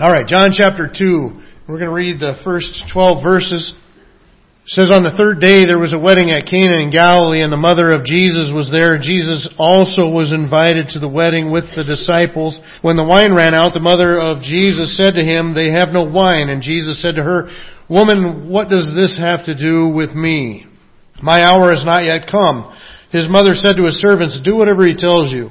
All right, John chapter 2. We're going to read the first 12 verses. It says, On the third day there was a wedding at Cana in Galilee, and the mother of Jesus was there. Jesus also was invited to the wedding with the disciples. When the wine ran out, the mother of Jesus said to him, They have no wine. And Jesus said to her, Woman, what does this have to do with me? My hour has not yet come. His mother said to his servants, Do whatever he tells you.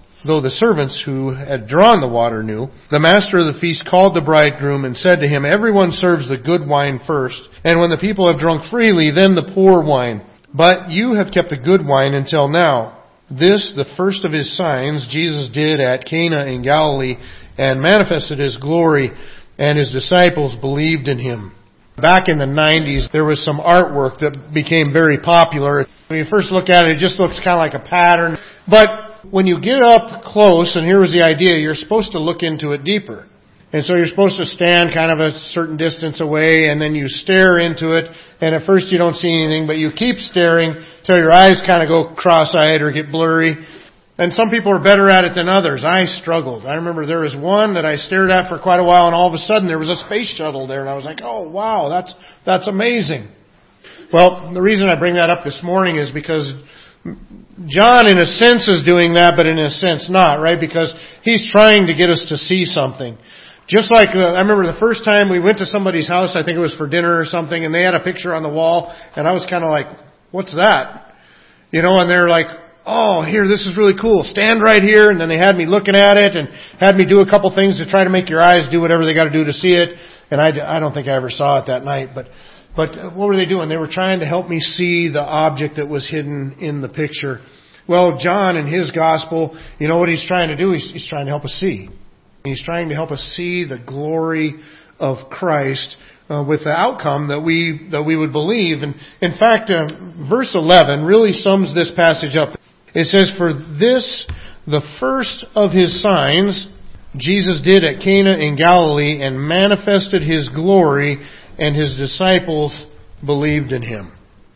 though the servants who had drawn the water knew, the master of the feast called the bridegroom and said to him, Everyone serves the good wine first, and when the people have drunk freely, then the poor wine. But you have kept the good wine until now. This, the first of his signs, Jesus did at Cana in Galilee, and manifested his glory, and his disciples believed in him. Back in the 90s, there was some artwork that became very popular. When you first look at it, it just looks kind of like a pattern. But when you get up close, and here was the idea, you're supposed to look into it deeper. And so you're supposed to stand kind of a certain distance away and then you stare into it and at first you don't see anything but you keep staring till your eyes kind of go cross-eyed or get blurry. And some people are better at it than others. I struggled. I remember there was one that I stared at for quite a while and all of a sudden there was a space shuttle there and I was like, oh wow, that's, that's amazing. Well, the reason I bring that up this morning is because John, in a sense, is doing that, but in a sense not, right? Because he's trying to get us to see something. Just like uh, I remember the first time we went to somebody's house, I think it was for dinner or something, and they had a picture on the wall, and I was kind of like, "What's that?" You know, and they're like, "Oh, here, this is really cool. Stand right here." And then they had me looking at it and had me do a couple things to try to make your eyes do whatever they got to do to see it. And I, I don't think I ever saw it that night, but but what were they doing? They were trying to help me see the object that was hidden in the picture. Well, John in his gospel, you know what he's trying to do? He's, he's trying to help us see. He's trying to help us see the glory of Christ uh, with the outcome that we that we would believe. And in fact, uh, verse 11 really sums this passage up. It says, "For this, the first of his signs, Jesus did at Cana in Galilee, and manifested his glory." And his disciples believed in him.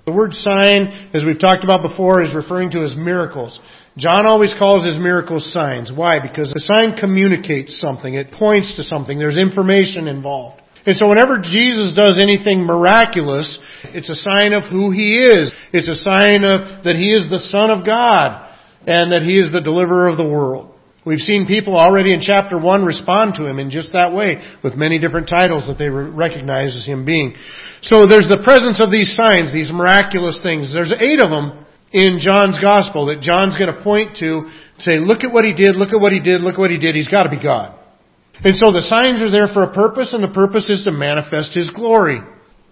The word sign, as we've talked about before, is referring to as miracles. John always calls his miracles signs. Why? Because the sign communicates something. It points to something. There's information involved. And so whenever Jesus does anything miraculous, it's a sign of who He is. It's a sign of that He is the Son of God and that He is the deliverer of the world. We've seen people already in chapter 1 respond to him in just that way with many different titles that they recognize as him being. So there's the presence of these signs, these miraculous things. There's eight of them in John's gospel that John's going to point to, say, look at what he did, look at what he did, look at what he did. He's got to be God. And so the signs are there for a purpose and the purpose is to manifest his glory.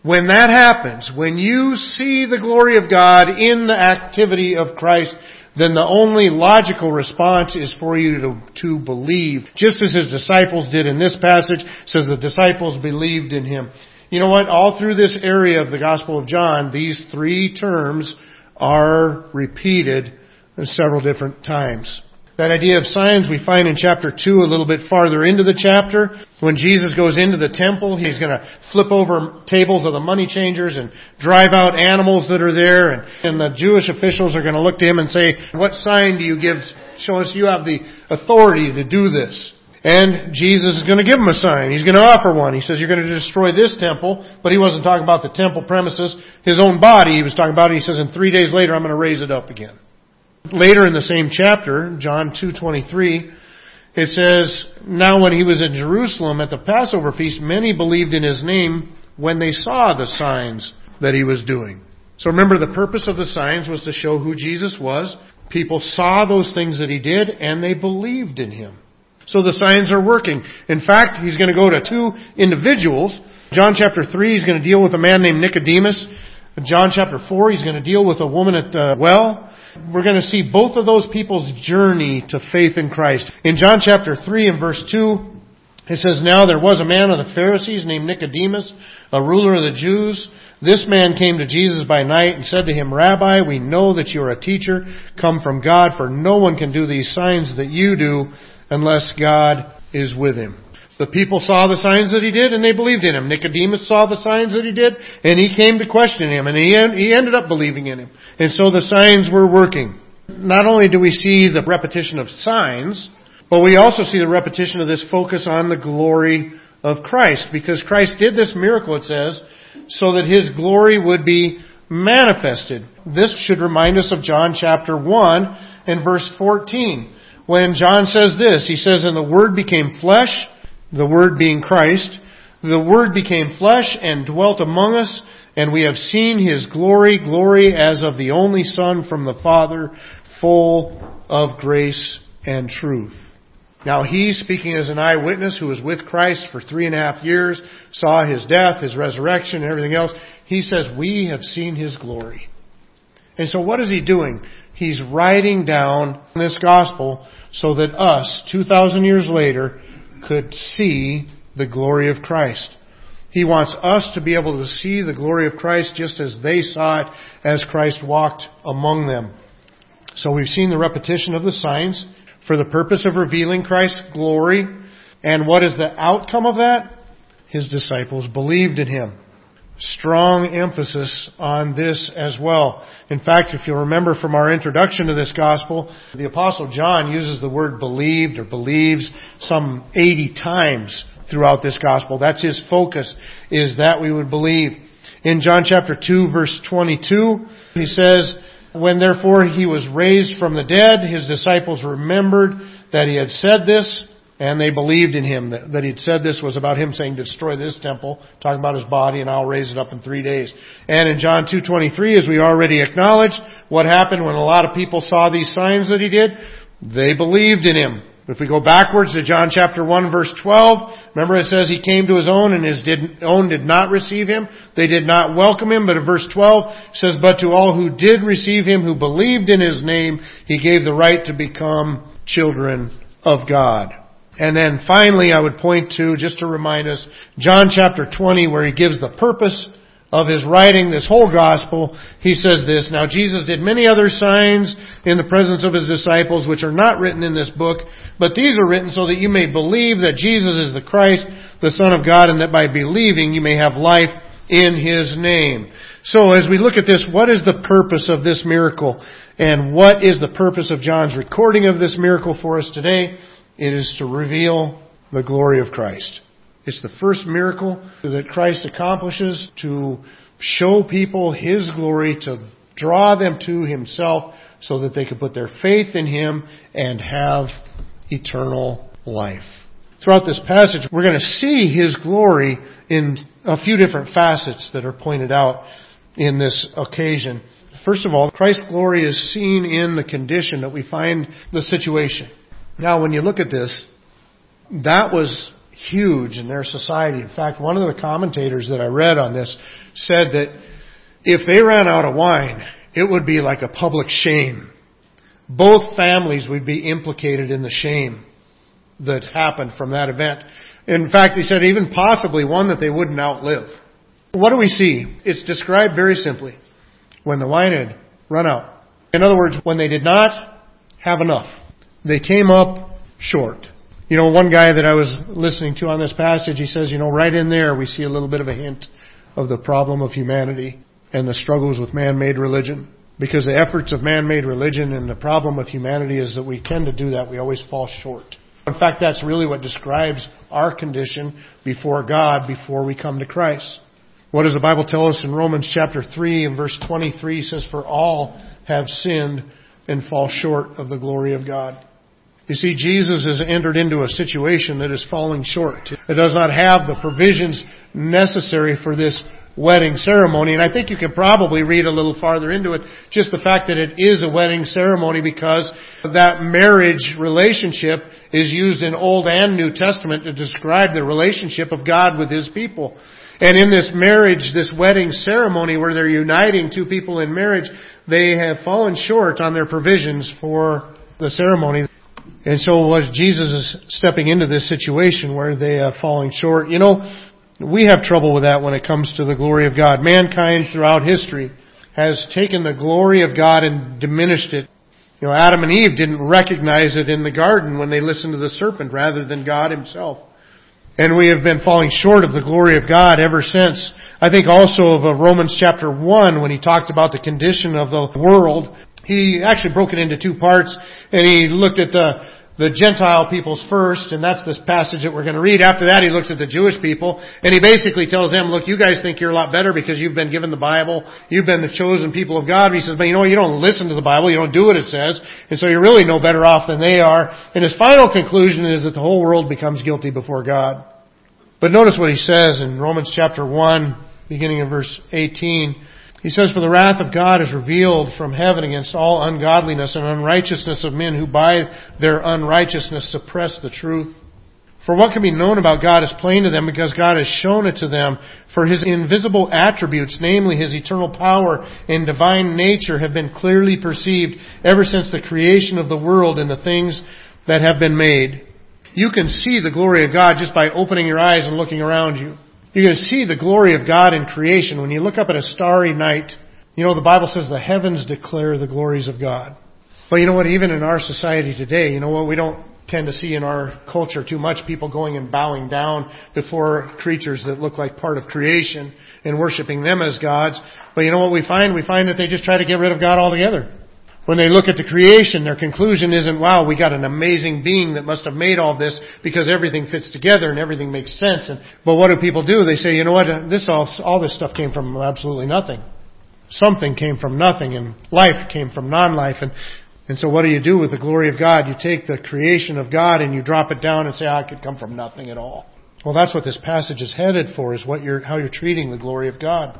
When that happens, when you see the glory of God in the activity of Christ, then the only logical response is for you to, to believe. Just as his disciples did in this passage, says the disciples believed in him. You know what? All through this area of the Gospel of John, these three terms are repeated several different times. That idea of signs we find in chapter 2 a little bit farther into the chapter. When Jesus goes into the temple, he's going to flip over tables of the money changers and drive out animals that are there. And, and the Jewish officials are going to look to him and say, what sign do you give? Show us you have the authority to do this. And Jesus is going to give him a sign. He's going to offer one. He says, you're going to destroy this temple, but he wasn't talking about the temple premises, his own body. He was talking about it. He says, and three days later, I'm going to raise it up again. Later in the same chapter, John 2:23, it says, "Now when he was in Jerusalem at the Passover feast, many believed in his name when they saw the signs that he was doing." So remember the purpose of the signs was to show who Jesus was. People saw those things that he did and they believed in him. So the signs are working. In fact, he's going to go to two individuals. John chapter 3, he's going to deal with a man named Nicodemus. John chapter 4, he's going to deal with a woman at the well. We're going to see both of those people's journey to faith in Christ. In John chapter 3 and verse 2, it says, Now there was a man of the Pharisees named Nicodemus, a ruler of the Jews. This man came to Jesus by night and said to him, Rabbi, we know that you are a teacher come from God, for no one can do these signs that you do unless God is with him. The people saw the signs that he did and they believed in him. Nicodemus saw the signs that he did and he came to question him and he, he ended up believing in him. And so the signs were working. Not only do we see the repetition of signs, but we also see the repetition of this focus on the glory of Christ because Christ did this miracle, it says, so that His glory would be manifested. This should remind us of John chapter 1 and verse 14. When John says this, he says, And the Word became flesh, the Word being Christ, the Word became flesh and dwelt among us, and we have seen His glory, glory as of the only Son from the Father, full of grace and truth. Now he, speaking as an eyewitness who was with Christ for three and a half years, saw his death, his resurrection, and everything else, he says, we have seen his glory. And so what is he doing? He's writing down this gospel so that us, 2,000 years later, could see the glory of Christ. He wants us to be able to see the glory of Christ just as they saw it as Christ walked among them. So we've seen the repetition of the signs for the purpose of revealing Christ's glory. And what is the outcome of that? His disciples believed in him. Strong emphasis on this as well. In fact, if you remember from our introduction to this gospel, the apostle John uses the word believed or believes some 80 times throughout this gospel. That's his focus, is that we would believe. In John chapter 2 verse 22, he says, when therefore he was raised from the dead, his disciples remembered that he had said this, and they believed in him. That, that he'd said this was about him saying, destroy this temple, talking about his body, and I'll raise it up in three days. And in John 2.23, as we already acknowledged, what happened when a lot of people saw these signs that he did? They believed in him. If we go backwards to John chapter 1 verse 12, remember it says he came to his own and his did, own did not receive him. They did not welcome him, but in verse 12 it says, but to all who did receive him, who believed in his name, he gave the right to become children of God. And then finally I would point to, just to remind us, John chapter 20 where he gives the purpose of his writing this whole gospel, he says this, Now Jesus did many other signs in the presence of his disciples, which are not written in this book, but these are written so that you may believe that Jesus is the Christ, the Son of God, and that by believing you may have life in his name. So as we look at this, what is the purpose of this miracle? And what is the purpose of John's recording of this miracle for us today? It is to reveal the glory of Christ. It's the first miracle that Christ accomplishes to show people His glory, to draw them to Himself so that they could put their faith in Him and have eternal life. Throughout this passage, we're going to see His glory in a few different facets that are pointed out in this occasion. First of all, Christ's glory is seen in the condition that we find the situation. Now, when you look at this, that was huge in their society. In fact, one of the commentators that I read on this said that if they ran out of wine, it would be like a public shame. Both families would be implicated in the shame that happened from that event. In fact, they said even possibly one that they wouldn't outlive. What do we see? It's described very simply. When the wine had run out. In other words, when they did not have enough. They came up short. You know, one guy that I was listening to on this passage, he says, you know, right in there we see a little bit of a hint of the problem of humanity and the struggles with man-made religion. Because the efforts of man-made religion and the problem with humanity is that we tend to do that. We always fall short. In fact, that's really what describes our condition before God before we come to Christ. What does the Bible tell us in Romans chapter 3 and verse 23 it says, For all have sinned and fall short of the glory of God. You see, Jesus has entered into a situation that is falling short. It does not have the provisions necessary for this wedding ceremony. And I think you can probably read a little farther into it, just the fact that it is a wedding ceremony because that marriage relationship is used in Old and New Testament to describe the relationship of God with His people. And in this marriage, this wedding ceremony where they're uniting two people in marriage, they have fallen short on their provisions for the ceremony. And so was Jesus stepping into this situation where they are falling short. You know, We have trouble with that when it comes to the glory of God. Mankind throughout history has taken the glory of God and diminished it. You know, Adam and Eve didn't recognize it in the garden when they listened to the serpent rather than God himself. And we have been falling short of the glory of God ever since. I think also of uh, Romans chapter 1 when he talked about the condition of the world. He actually broke it into two parts and he looked at the the Gentile peoples first, and that's this passage that we're going to read. After that, he looks at the Jewish people, and he basically tells them, look, you guys think you're a lot better because you've been given the Bible, you've been the chosen people of God. He says, but you know, you don't listen to the Bible, you don't do what it says, and so you're really no better off than they are. And his final conclusion is that the whole world becomes guilty before God. But notice what he says in Romans chapter 1, beginning in verse 18. He says, For the wrath of God is revealed from heaven against all ungodliness and unrighteousness of men who by their unrighteousness suppress the truth. For what can be known about God is plain to them because God has shown it to them. For His invisible attributes, namely His eternal power and divine nature, have been clearly perceived ever since the creation of the world and the things that have been made. You can see the glory of God just by opening your eyes and looking around you. You're going to see the glory of God in creation. When you look up at a starry night, you know, the Bible says the heavens declare the glories of God. But you know what? Even in our society today, you know what? We don't tend to see in our culture too much people going and bowing down before creatures that look like part of creation and worshiping them as gods. But you know what we find? We find that they just try to get rid of God altogether. When they look at the creation, their conclusion isn't, wow, we got an amazing being that must have made all this because everything fits together and everything makes sense. And, but what do people do? They say, you know what, this all, all this stuff came from absolutely nothing. Something came from nothing and life came from non-life. And, and so what do you do with the glory of God? You take the creation of God and you drop it down and say, oh, it could come from nothing at all. Well, that's what this passage is headed for, is what you're, how you're treating the glory of God.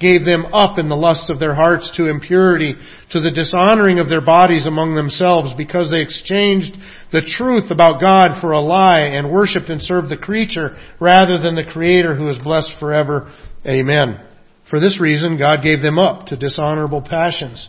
gave them up in the lusts of their hearts to impurity, to the dishonoring of their bodies among themselves, because they exchanged the truth about God for a lie and worshipped and served the creature rather than the Creator who is blessed forever. Amen. For this reason, God gave them up to dishonorable passions.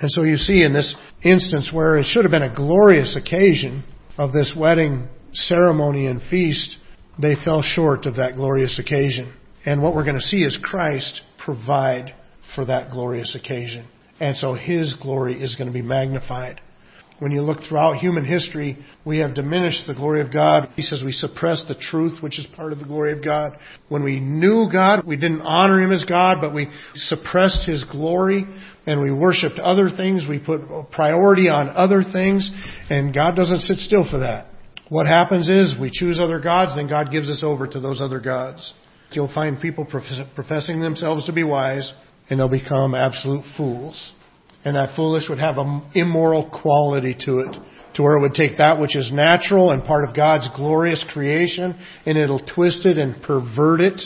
And so you see in this instance where it should have been a glorious occasion of this wedding ceremony and feast, they fell short of that glorious occasion. And what we're going to see is Christ provide for that glorious occasion. And so His glory is going to be magnified. When you look throughout human history, we have diminished the glory of God. He says we suppress the truth, which is part of the glory of God. When we knew God, we didn't honor Him as God, but we suppressed His glory and we worshiped other things. We put priority on other things, and God doesn't sit still for that. What happens is we choose other gods, then God gives us over to those other gods. You'll find people professing themselves to be wise, and they'll become absolute fools. And that foolish would have an immoral quality to it, to where it would take that which is natural and part of God's glorious creation, and it'll twist it and pervert it,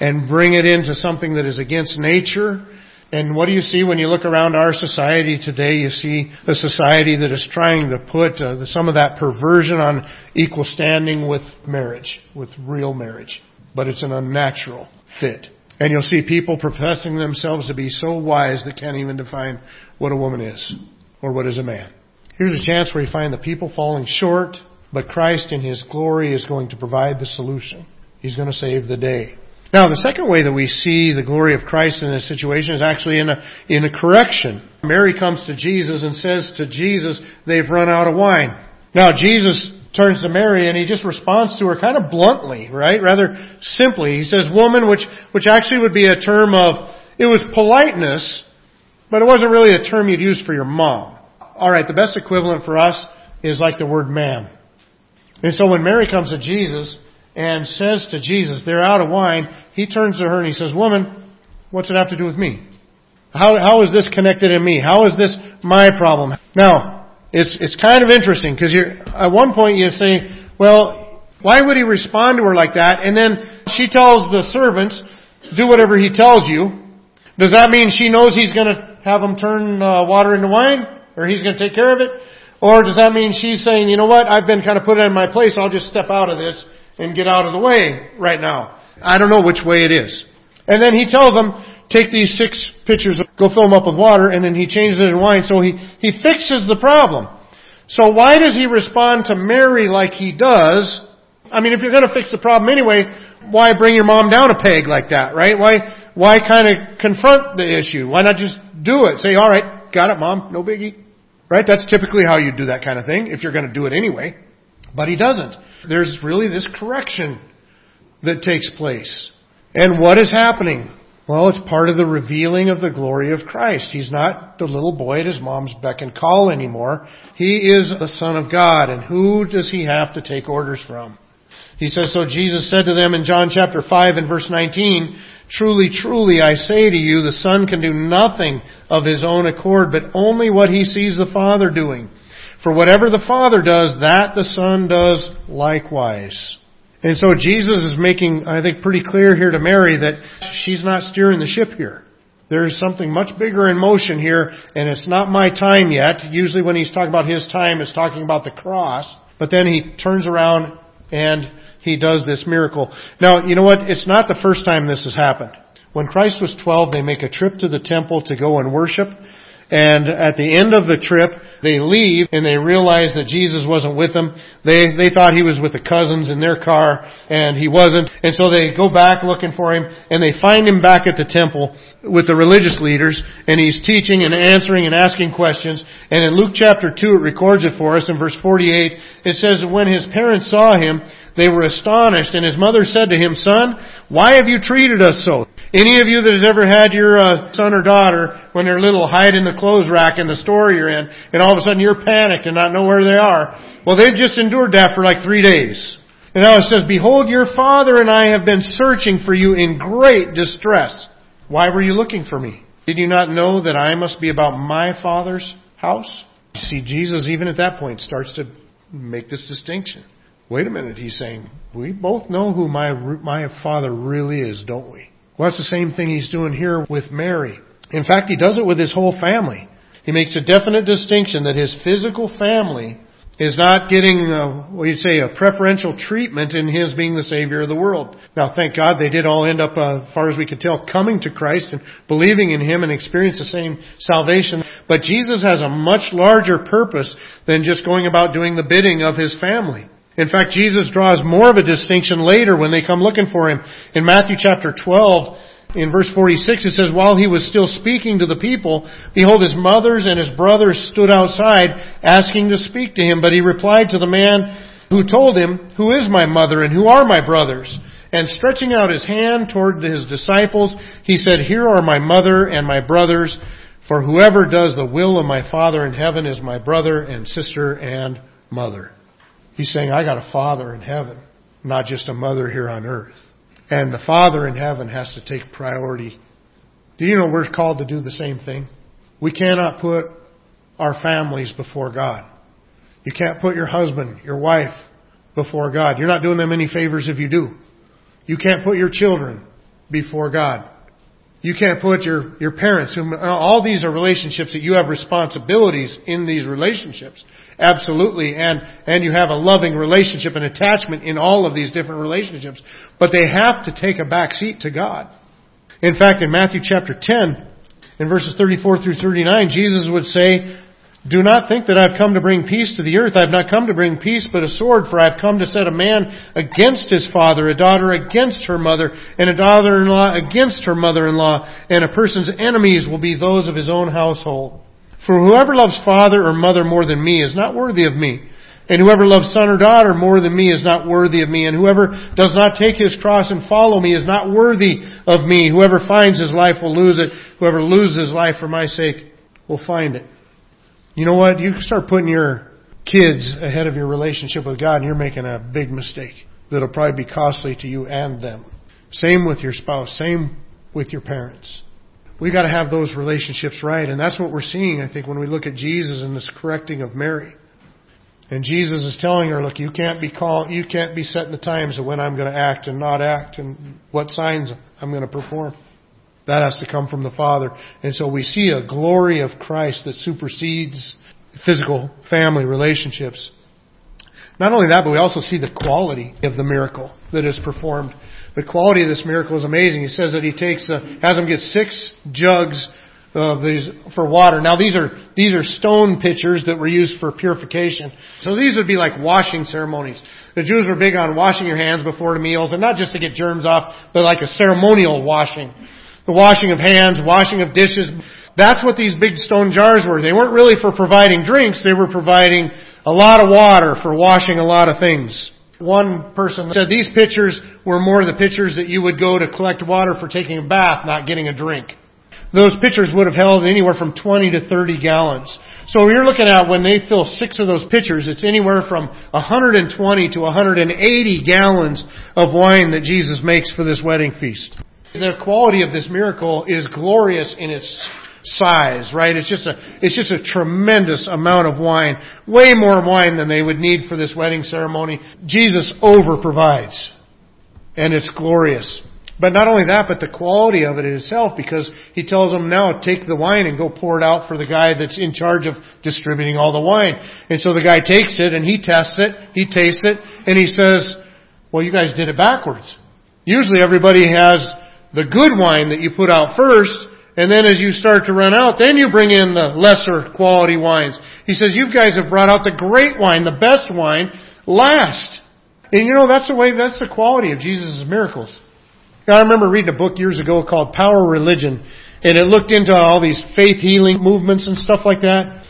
and bring it into something that is against nature, and what do you see when you look around our society today? You see a society that is trying to put uh, some of that perversion on equal standing with marriage, with real marriage. But it's an unnatural fit. And you'll see people professing themselves to be so wise that can't even define what a woman is or what is a man. Here's a chance where you find the people falling short, but Christ in His glory is going to provide the solution. He's going to save the day. Now, the second way that we see the glory of Christ in this situation is actually in a, in a correction. Mary comes to Jesus and says to Jesus, they've run out of wine. Now, Jesus turns to Mary and he just responds to her kind of bluntly, right? Rather simply. He says, woman, which, which actually would be a term of, it was politeness, but it wasn't really a term you'd use for your mom. Alright, the best equivalent for us is like the word ma'am. And so when Mary comes to Jesus and says to Jesus, they're out of wine, he turns to her and he says, woman, what's it have to do with me? How, how is this connected in me? How is this my problem? Now, it's, it's kind of interesting because you're at one point you say, well, why would he respond to her like that? And then she tells the servants, do whatever he tells you. Does that mean she knows he's going to have them turn uh, water into wine? Or he's going to take care of it? Or does that mean she's saying, you know what, I've been kind of put in my place, I'll just step out of this and get out of the way right now. I don't know which way it is. And then he tells them, take these six pitchers, go fill them up with water, and then he changes it in wine. So he, he fixes the problem. So why does he respond to Mary like he does? I mean, if you're going to fix the problem anyway, why bring your mom down a peg like that, right? Why, why kind of confront the issue? Why not just do it? Say, alright, got it mom, no biggie. Right? That's typically how you do that kind of thing, if you're going to do it anyway. But he doesn't. There's really this correction that takes place. And what is happening? Well, it's part of the revealing of the glory of Christ. He's not the little boy at his mom's beck and call anymore. He is the Son of God. And who does he have to take orders from? He says, so Jesus said to them in John chapter 5 and verse 19, Truly, truly, I say to you, the Son can do nothing of his own accord, but only what he sees the Father doing. For whatever the Father does, that the Son does likewise. And so Jesus is making, I think, pretty clear here to Mary that she's not steering the ship here. There's something much bigger in motion here, and it's not my time yet. Usually when he's talking about his time, it's talking about the cross. But then he turns around and he does this miracle. Now, you know what? It's not the first time this has happened. When Christ was 12, they make a trip to the temple to go and worship. And at the end of the trip, they leave and they realize that Jesus wasn't with them. They, they thought he was with the cousins in their car and he wasn't. And so they go back looking for him and they find him back at the temple with the religious leaders and he's teaching and answering and asking questions. And in Luke chapter 2 it records it for us in verse 48. It says when his parents saw him, they were astonished and his mother said to him, son, why have you treated us so? Any of you that has ever had your uh, son or daughter, when they're little, hide in the clothes rack in the store you're in, and all of a sudden you're panicked and not know where they are. Well, they've just endured that for like three days. And now it says, Behold, your father and I have been searching for you in great distress. Why were you looking for me? Did you not know that I must be about my father's house? See, Jesus, even at that point, starts to make this distinction. Wait a minute, he's saying, we both know who my, my father really is, don't we? Well, that's the same thing he's doing here with Mary. In fact, he does it with his whole family. He makes a definite distinction that his physical family is not getting, uh, what you'd say, a preferential treatment in his being the Savior of the world. Now, thank God they did all end up, uh, as far as we could tell, coming to Christ and believing in Him and experience the same salvation. But Jesus has a much larger purpose than just going about doing the bidding of His family. In fact, Jesus draws more of a distinction later when they come looking for him. In Matthew chapter 12, in verse 46, it says, While he was still speaking to the people, behold, his mothers and his brothers stood outside asking to speak to him. But he replied to the man who told him, Who is my mother and who are my brothers? And stretching out his hand toward his disciples, he said, Here are my mother and my brothers, for whoever does the will of my Father in heaven is my brother and sister and mother. He's saying, I got a father in heaven, not just a mother here on earth. And the father in heaven has to take priority. Do you know we're called to do the same thing? We cannot put our families before God. You can't put your husband, your wife before God. You're not doing them any favors if you do. You can't put your children before God. You can't put your, your parents, whom, all these are relationships that you have responsibilities in these relationships. Absolutely. And, and you have a loving relationship and attachment in all of these different relationships. But they have to take a back seat to God. In fact, in Matthew chapter 10, in verses 34 through 39, Jesus would say, Do not think that I've come to bring peace to the earth. I've not come to bring peace, but a sword, for I've come to set a man against his father, a daughter against her mother, and a daughter-in-law against her mother-in-law, and a person's enemies will be those of his own household. For whoever loves father or mother more than me is not worthy of me. And whoever loves son or daughter more than me is not worthy of me. And whoever does not take his cross and follow me is not worthy of me. Whoever finds his life will lose it. Whoever loses his life for my sake will find it. You know what? You start putting your kids ahead of your relationship with God and you're making a big mistake that'll probably be costly to you and them. Same with your spouse. Same with your parents. We gotta have those relationships right. And that's what we're seeing, I think, when we look at Jesus and this correcting of Mary. And Jesus is telling her, look, you can't be call, you can't be setting the times of when I'm going to act and not act and what signs I'm going to perform. That has to come from the Father. And so we see a glory of Christ that supersedes physical family relationships. Not only that, but we also see the quality of the miracle that is performed. The quality of this miracle is amazing. He says that he takes, uh, has them get six jugs of these for water. Now these are these are stone pitchers that were used for purification. So these would be like washing ceremonies. The Jews were big on washing your hands before the meals, and not just to get germs off, but like a ceremonial washing the washing of hands, washing of dishes. That's what these big stone jars were. They weren't really for providing drinks, they were providing a lot of water for washing a lot of things. One person said these pitchers were more the pitchers that you would go to collect water for taking a bath, not getting a drink. Those pitchers would have held anywhere from 20 to 30 gallons. So you're looking at when they fill six of those pitchers, it's anywhere from 120 to 180 gallons of wine that Jesus makes for this wedding feast. The quality of this miracle is glorious in its size, right? It's just a, it's just a tremendous amount of wine. Way more wine than they would need for this wedding ceremony. Jesus over provides. And it's glorious. But not only that, but the quality of it itself, because he tells them now, take the wine and go pour it out for the guy that's in charge of distributing all the wine. And so the guy takes it and he tests it, he tastes it, and he says, well, you guys did it backwards. Usually everybody has the good wine that you put out first, and then as you start to run out, then you bring in the lesser quality wines. He says, you guys have brought out the great wine, the best wine, last. And you know, that's the way, that's the quality of Jesus' miracles. I remember reading a book years ago called Power Religion, and it looked into all these faith healing movements and stuff like that.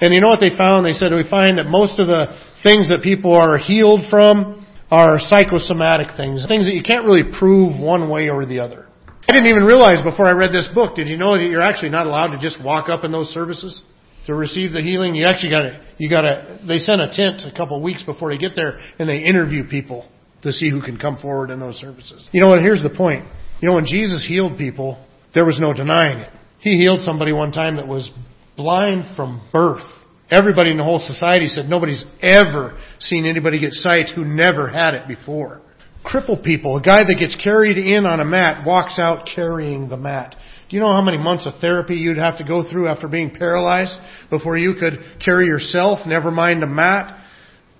And you know what they found? They said we find that most of the things that people are healed from are psychosomatic things, things that you can't really prove one way or the other. I didn't even realize before I read this book, did you know that you're actually not allowed to just walk up in those services to receive the healing? You actually gotta, you gotta, they send a tent a couple of weeks before they get there and they interview people to see who can come forward in those services. You know what, here's the point. You know, when Jesus healed people, there was no denying it. He healed somebody one time that was blind from birth. Everybody in the whole society said nobody's ever seen anybody get sight who never had it before cripple people. A guy that gets carried in on a mat walks out carrying the mat. Do you know how many months of therapy you'd have to go through after being paralyzed before you could carry yourself, never mind a mat?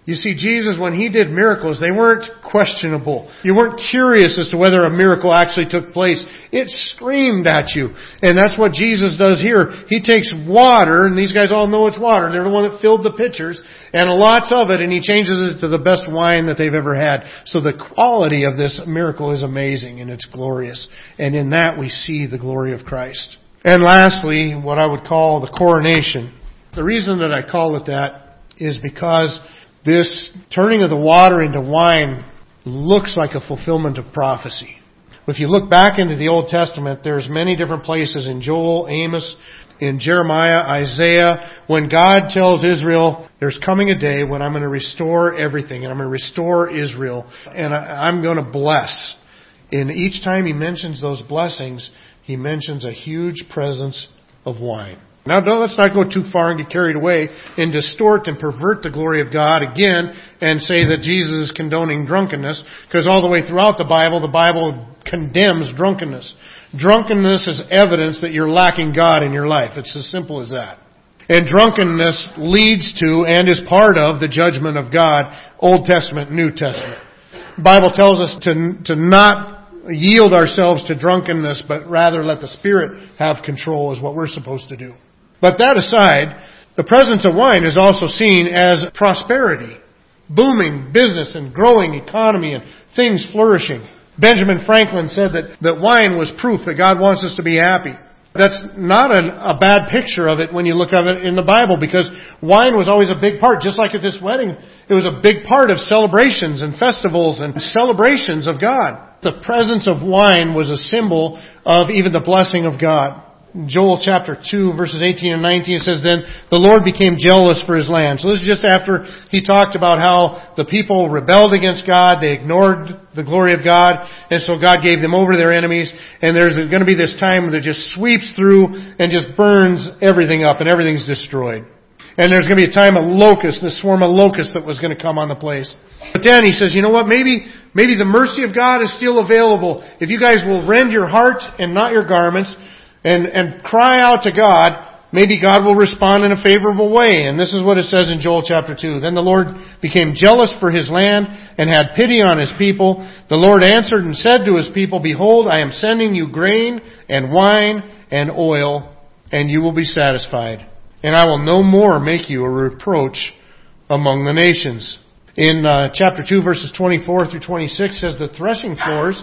You see, Jesus, when He did miracles, they weren't questionable. You weren't curious as to whether a miracle actually took place. It screamed at you. And that's what Jesus does here. He takes water, and these guys all know it's water. They're the one that filled the pitchers, and lots of it, and He changes it to the best wine that they've ever had. So the quality of this miracle is amazing, and it's glorious. And in that we see the glory of Christ. And lastly, what I would call the coronation. The reason that I call it that is because this turning of the water into wine looks like a fulfillment of prophecy. If you look back into the Old Testament, there's many different places in Joel, Amos, in Jeremiah, Isaiah, when God tells Israel, there's coming a day when I'm going to restore everything and I'm going to restore Israel and I'm going to bless. And each time he mentions those blessings, he mentions a huge presence of wine. Now don't, let's not go too far and get carried away and distort and pervert the glory of God again and say that Jesus is condoning drunkenness because all the way throughout the Bible, the Bible condemns drunkenness. Drunkenness is evidence that you're lacking God in your life. It's as simple as that. And drunkenness leads to and is part of the judgment of God, Old Testament, New Testament. The Bible tells us to, to not yield ourselves to drunkenness, but rather let the Spirit have control is what we're supposed to do. But that aside, The presence of wine is also seen as prosperity, booming business and growing economy and things flourishing. Benjamin Franklin said that, that wine was proof that God wants us to be happy. That's not a, a bad picture of it when you look at it in the Bible because wine was always a big part. Just like at this wedding, it was a big part of celebrations and festivals and celebrations of God. The presence of wine was a symbol of even the blessing of God. Joel chapter 2 verses 18 and 19 it says, Then the Lord became jealous for his land. So this is just after he talked about how the people rebelled against God, they ignored the glory of God, and so God gave them over to their enemies, and there's going to be this time that just sweeps through and just burns everything up and everything's destroyed. And there's going to be a time of locusts, the swarm of locusts that was going to come on the place. But then he says, you know what, maybe, maybe the mercy of God is still available. If you guys will rend your heart and not your garments, and, and cry out to God, maybe God will respond in a favorable way. And this is what it says in Joel chapter 2. Then the Lord became jealous for his land and had pity on his people. The Lord answered and said to his people, Behold, I am sending you grain and wine and oil, and you will be satisfied. And I will no more make you a reproach among the nations. In uh, chapter 2 verses 24 through 26 says the threshing floors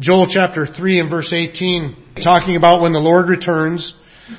Joel chapter 3 and verse 18, talking about when the Lord returns,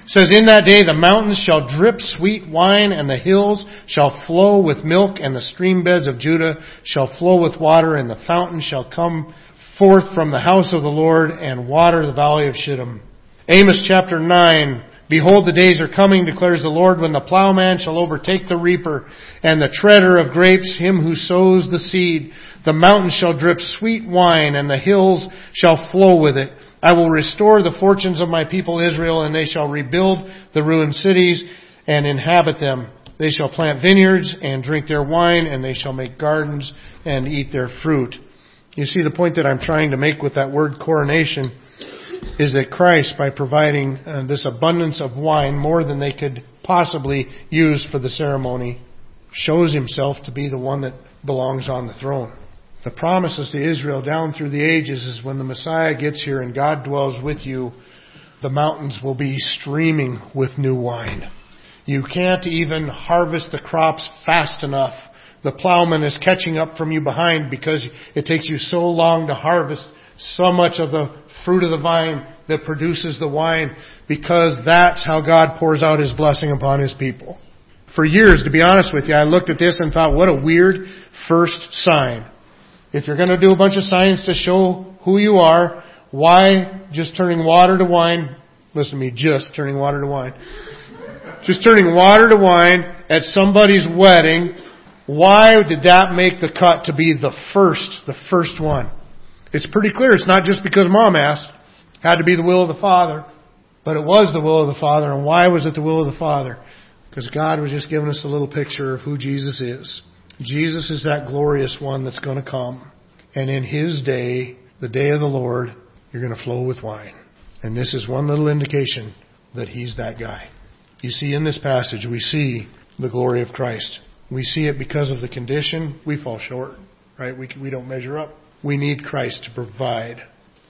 says, In that day the mountains shall drip sweet wine, and the hills shall flow with milk, and the stream beds of Judah shall flow with water, and the fountain shall come forth from the house of the Lord, and water the valley of Shittim. Amos chapter 9, Behold, the days are coming, declares the Lord, when the plowman shall overtake the reaper, and the treader of grapes him who sows the seed. The mountains shall drip sweet wine, and the hills shall flow with it. I will restore the fortunes of my people Israel, and they shall rebuild the ruined cities and inhabit them. They shall plant vineyards and drink their wine, and they shall make gardens and eat their fruit. You see the point that I'm trying to make with that word coronation is that Christ, by providing uh, this abundance of wine, more than they could possibly use for the ceremony, shows himself to be the one that belongs on the throne. The promises to Israel down through the ages is when the Messiah gets here and God dwells with you, the mountains will be streaming with new wine. You can't even harvest the crops fast enough. The plowman is catching up from you behind because it takes you so long to harvest so much of the fruit of the vine that produces the wine because that's how God pours out His blessing upon His people. For years, to be honest with you, I looked at this and thought, what a weird first sign. If you're going to do a bunch of signs to show who you are, why just turning water to wine? Listen to me, just turning water to wine. Just turning water to wine at somebody's wedding. Why did that make the cut to be the first, the first one? It's pretty clear. It's not just because mom asked. It had to be the will of the Father. But it was the will of the Father. And why was it the will of the Father? Because God was just giving us a little picture of who Jesus is. Jesus is that glorious one that's going to come. And in His day, the day of the Lord, you're going to flow with wine. And this is one little indication that He's that guy. You see, in this passage, we see the glory of Christ. We see it because of the condition. We fall short, right? We, we don't measure up. We need Christ to provide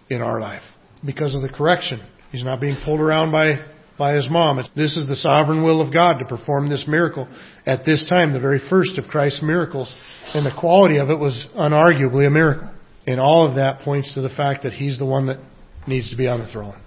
in our life because of the correction. He's not being pulled around by by his mom. This is the sovereign will of God to perform this miracle at this time, the very first of Christ's miracles. And the quality of it was unarguably a miracle. And all of that points to the fact that he's the one that needs to be on the throne.